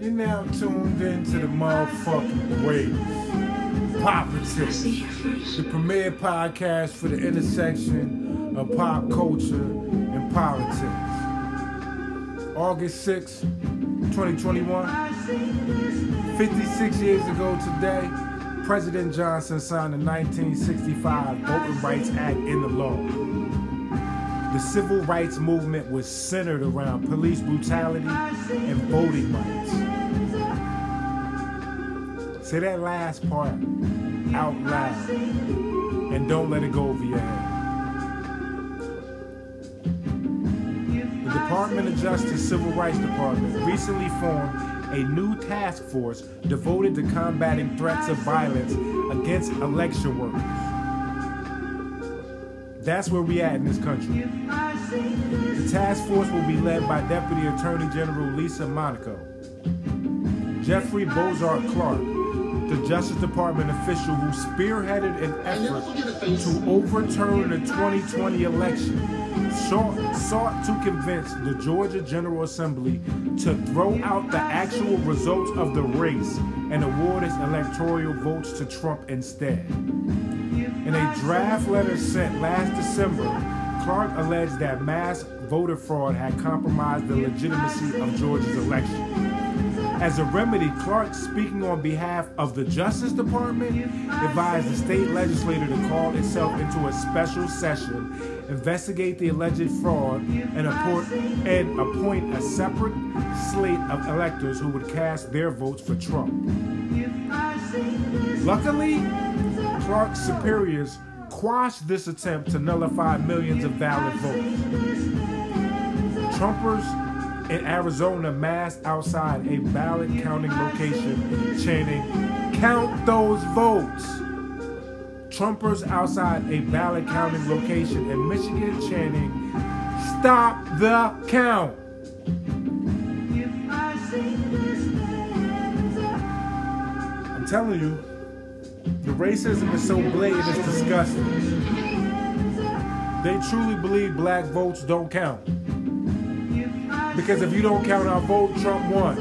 You're now tuned into the motherfucking waves. Politics. The premier podcast for the intersection of pop culture and politics. August 6, 2021. 56 years ago today, President Johnson signed the 1965 Voting Rights Act into law. The civil rights movement was centered around police brutality and voting rights. Say that last part out loud and don't let it go over your head. The Department of Justice Civil Rights Department recently formed a new task force devoted to combating threats of violence against election workers. That's where we at in this country. The task force will be led by Deputy Attorney General Lisa Monaco. Jeffrey Bossert Clark, the Justice Department official who spearheaded an effort to overturn the 2020 election, sought, sought to convince the Georgia General Assembly to throw out the actual results of the race and award its electoral votes to Trump instead. In a draft letter sent last December, Clark alleged that mass voter fraud had compromised the legitimacy of Georgia's election. As a remedy, Clark, speaking on behalf of the Justice Department, advised the state legislature to call itself into a special session, investigate the alleged fraud, and appoint, and appoint a separate slate of electors who would cast their votes for Trump. Luckily, Clark's superiors quashed this attempt to nullify millions of valid votes. Trumpers in Arizona massed outside a ballot counting location chanting, Count those votes! Trumpers outside a ballot counting location in Michigan chanting, Stop the count! I'm telling you, the racism is so blatant, it's disgusting. They truly believe black votes don't count. Because if you don't count our vote, Trump won.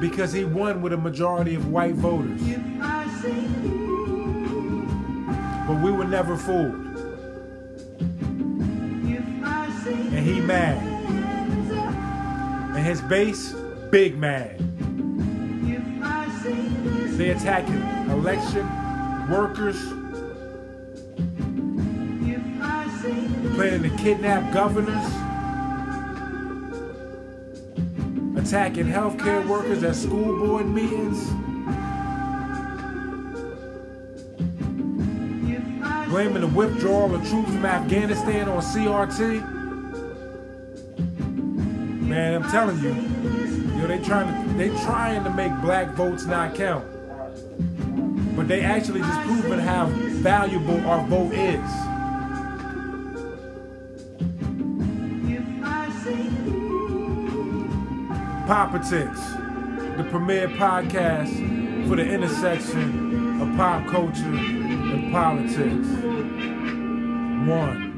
Because he won with a majority of white voters. But we were never fooled. And he mad. And his base, big mad. They attacking election workers, planning to kidnap governors, attacking healthcare workers at school board meetings, blaming the withdrawal of troops from Afghanistan on CRT. Man, I'm telling you, know, they trying to they trying to make black votes not count. But they actually just proven how valuable our vote is. Politics, the premier podcast for the intersection of pop culture and politics. One.